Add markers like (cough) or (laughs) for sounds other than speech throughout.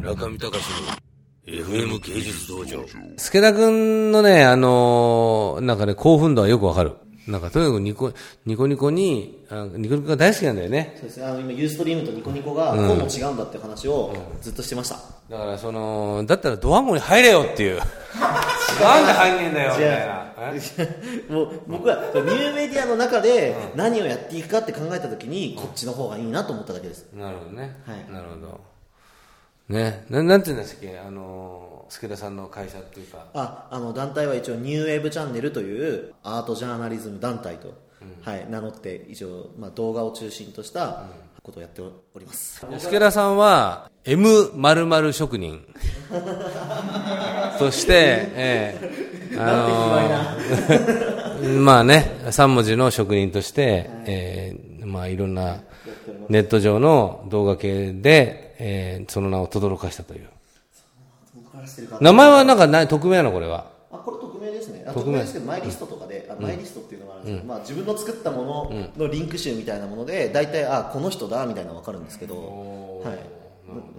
村上隆の FM 芸術道場。助田くんのね、あのーなんかね、興奮度はよくわかる。なんかとにかくニコ、ニコニコに、あニコニコが大好きなんだよね。そうですねあの今ユーストリームとニコニコがこうも違うんだって話をずっとしてました、だからその、だったらドワンゴに入れよっていう。なんで入んねえんだよ、みたいな。え？(laughs) もう僕はニューメディアの中で何をやっていくかって考えた時にこっちの方がいいなと思っただけですなるほどね。はいなるほど。ね、ななんて言うんですっけ、あのー、助田さんの会社っていうか。ああの団体は一応ニューウェーブチャンネルというアートジャーナリズム団体と、はい、名乗って一応、まあ、動画を中心としたことをやっております、助田さんは M 〇〇職人。(laughs) として、ええあのー (laughs) まあね、3文字の職人として、ええまあいろんなネット上の動画系で、えーその名を轟かしたという。名前はなんかない、匿名なのこれは？あこれ匿名ですね。あ匿名匿名ですけどマイリストとかで、あマイリストっていうのがあるんですけど、まあ、自分の作ったもののリンク集みたいなもので大体あこの人だみたいなの分かるんですけど、はい。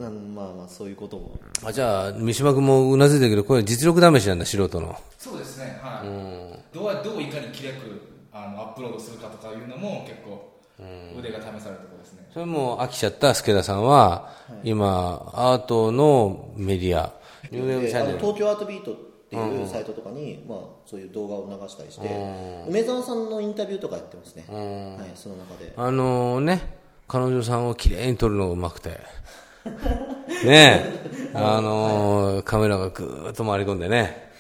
なまあまあそういうこともあじゃあ、三島君もうなずいてるけど、これ実力試しなんだ、素人の。そうですねはい。どうやどういかにきれくあのアップロードするかとかいうのも結構腕が試されるところですね。それも飽きちゃった助田さんは、今、アートのメディア、ニューウェーブチャンネル。の東京アートビートっていうサイトとかに、まあ、そういう動画を流したりして、梅沢さんのインタビューとかやってますね、はい、その中で。あのね、彼女さんをきれいに撮るのがうまくて。(laughs) ねえ、あのーカメラがぐーっと回り込んでね、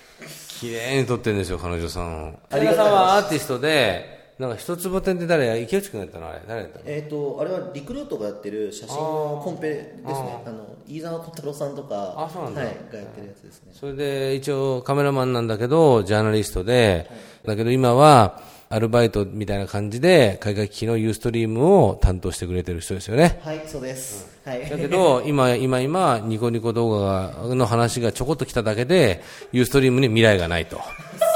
きれいに撮ってるんですよ、彼女さんを。助田さんはアーティストで、なんか一坪店って誰や、池内くんやったのあれ。誰やったの？えー、とあれはリクルートがやってる写真のコンペですね。あの飯沢小太郎さんとかあそうなんだ。はい、がやってるやつですね。それで一応カメラマンなんだけど、ジャーナリストで、だけど今はアルバイトみたいな感じで、海外機器のユーストリームを担当してくれてる人ですよね。はいそうです、はい。だけど、今、今、今、ニコニコ動画がの話がちょこっと来ただけで、ユーストリームに未来がないと。(laughs)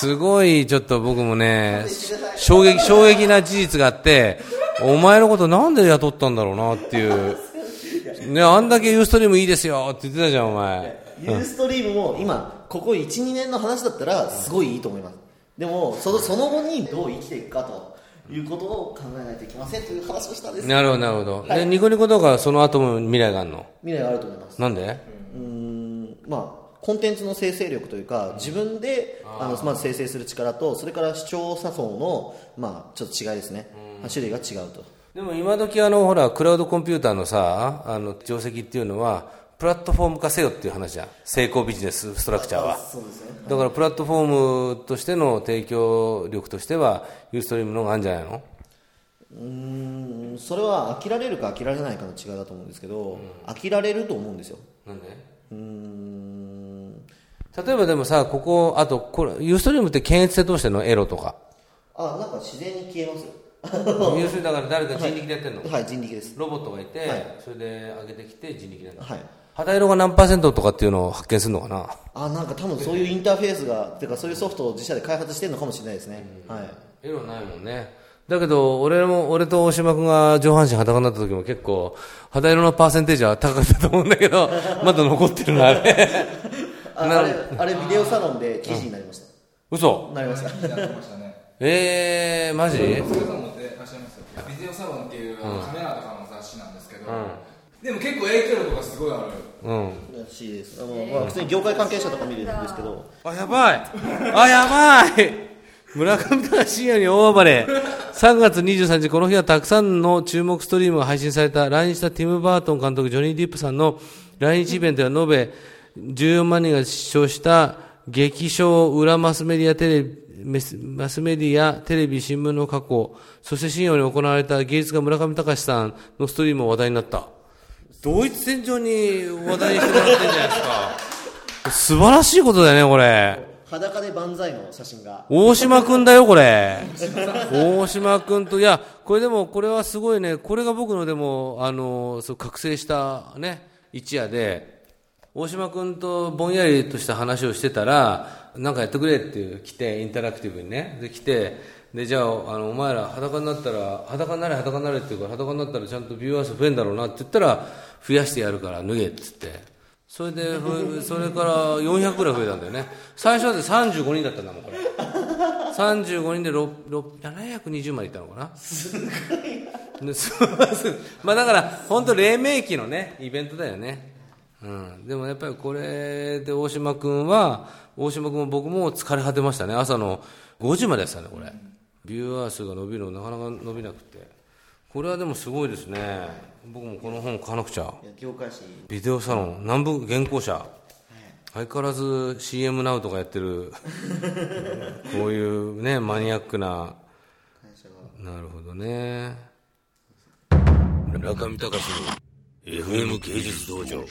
すごい、ちょっと僕もね、衝撃、衝撃な事実があって、お前のことなんで雇ったんだろうなっていう。ね、あんだけユーストリームいいですよって言ってたじゃん、お前。ユーストリームも今ここ12年の話だったらすごいいいと思いますでもそのその後にどう生きていくかということを考えないといけませんという話をしたんですなるほど、なるほど。で、ニコニコ動画はその後も未来があるの？未来があると思いますなんで？うーんまあコンテンツの生成力というか自分であのまず生成する力とそれから視聴者層のまあちょっと違いですね。種類が違うと。でも今時あの、ほら、クラウドコンピューターのさ、あの、定石っていうのは、プラットフォーム化せよっていう話じゃん。成功ビジネスストラクチャーは。そうですね。だからプラットフォームとしての提供力としては、ユーストリームの方があるんじゃないの？うーんそれは飽きられるか飽きられないかの違いだと思うんですけど、飽きられると思うんですよ。なんで？うーん例えばでもさ、ここ、あと、これ、ユーストリームって検閲性通しての？エロとか。あなんか自然に消えますよ。(laughs) 要するにだから誰か人力でやってんの、はい人力です。ロボットがいて、はい。それで上げてきて人力なんだ。はい。肌色が何パーセントとかっていうのを発見するのかな？あなんか多分そういうインターフェースが (laughs) てかそういうソフトを自社で開発してるのかもしれないですね、はい。エロないもんね。だけど、俺も、俺と大島君が上半身裸になった時も結構、肌色のパーセンテージは高かったと思うんだけど、(laughs) まだ残ってるな、あれ。なああれあれビデオサロンで記事になりました、嘘。なりました。やってましたね。えー、マジ？ビデオサロンっていうカメラとかの雑誌なんですけど、でも結構影響力がすごいある。うん。らしいです。あの、まあ、普通に業界関係者とか見るんですけど。あ、やばい。あ、やばい。(laughs) 村上隆深夜に大暴れ。3月23日、この日はたくさんの注目ストリームが配信された、来日したティム・バートン監督、ジョニー・ディップさんの来日イベントや延べ14万人が視聴した劇場裏マスメディアテレビ、メスマスメディア、テレビ、新聞の過去、そして深夜に行われた芸術家村上隆さんのストリームも話題になった。同一戦場に話題にしてもらってるじゃないですか。素晴らしいことだよね、これ。裸で万歳の写真が大島くんだよ、これ。大島くんと、いや、これでも、これはすごいね、これが僕のでも、あの、そう、覚醒したね、一夜で、大島くんとぼんやりとした話をしてたら、なんかやってくれって来て、インタラクティブにね。で、来て、で、じゃあ、あの、お前ら裸になったら、裸になれ、裸になれって言うから、裸になったらちゃんとビューアー数増えんだろうなって言ったら、増やしてやるから脱げっつって。それで、ふそれから400ぐらい増えたんだよね。最初だって35人だったんだもん、これ。35人で6 6 720までいったのかな。すごい。まあだから、本当黎明期のね、イベントだよね。うん。でもやっぱりこれで大島君は、大島君も僕も疲れ果てましたね。朝の5時までやってたね、これ。ビューアー数が伸びるのなかなか伸びなくて。これはでもすごいですね。僕もこの本買わなくちゃ。業界誌ビデオサロン、南部原稿者。相変わらず CM ナウとかやってる、(laughs) こういうね、マニアックな、会社がなるほどね。中見隆の FM 芸術道場。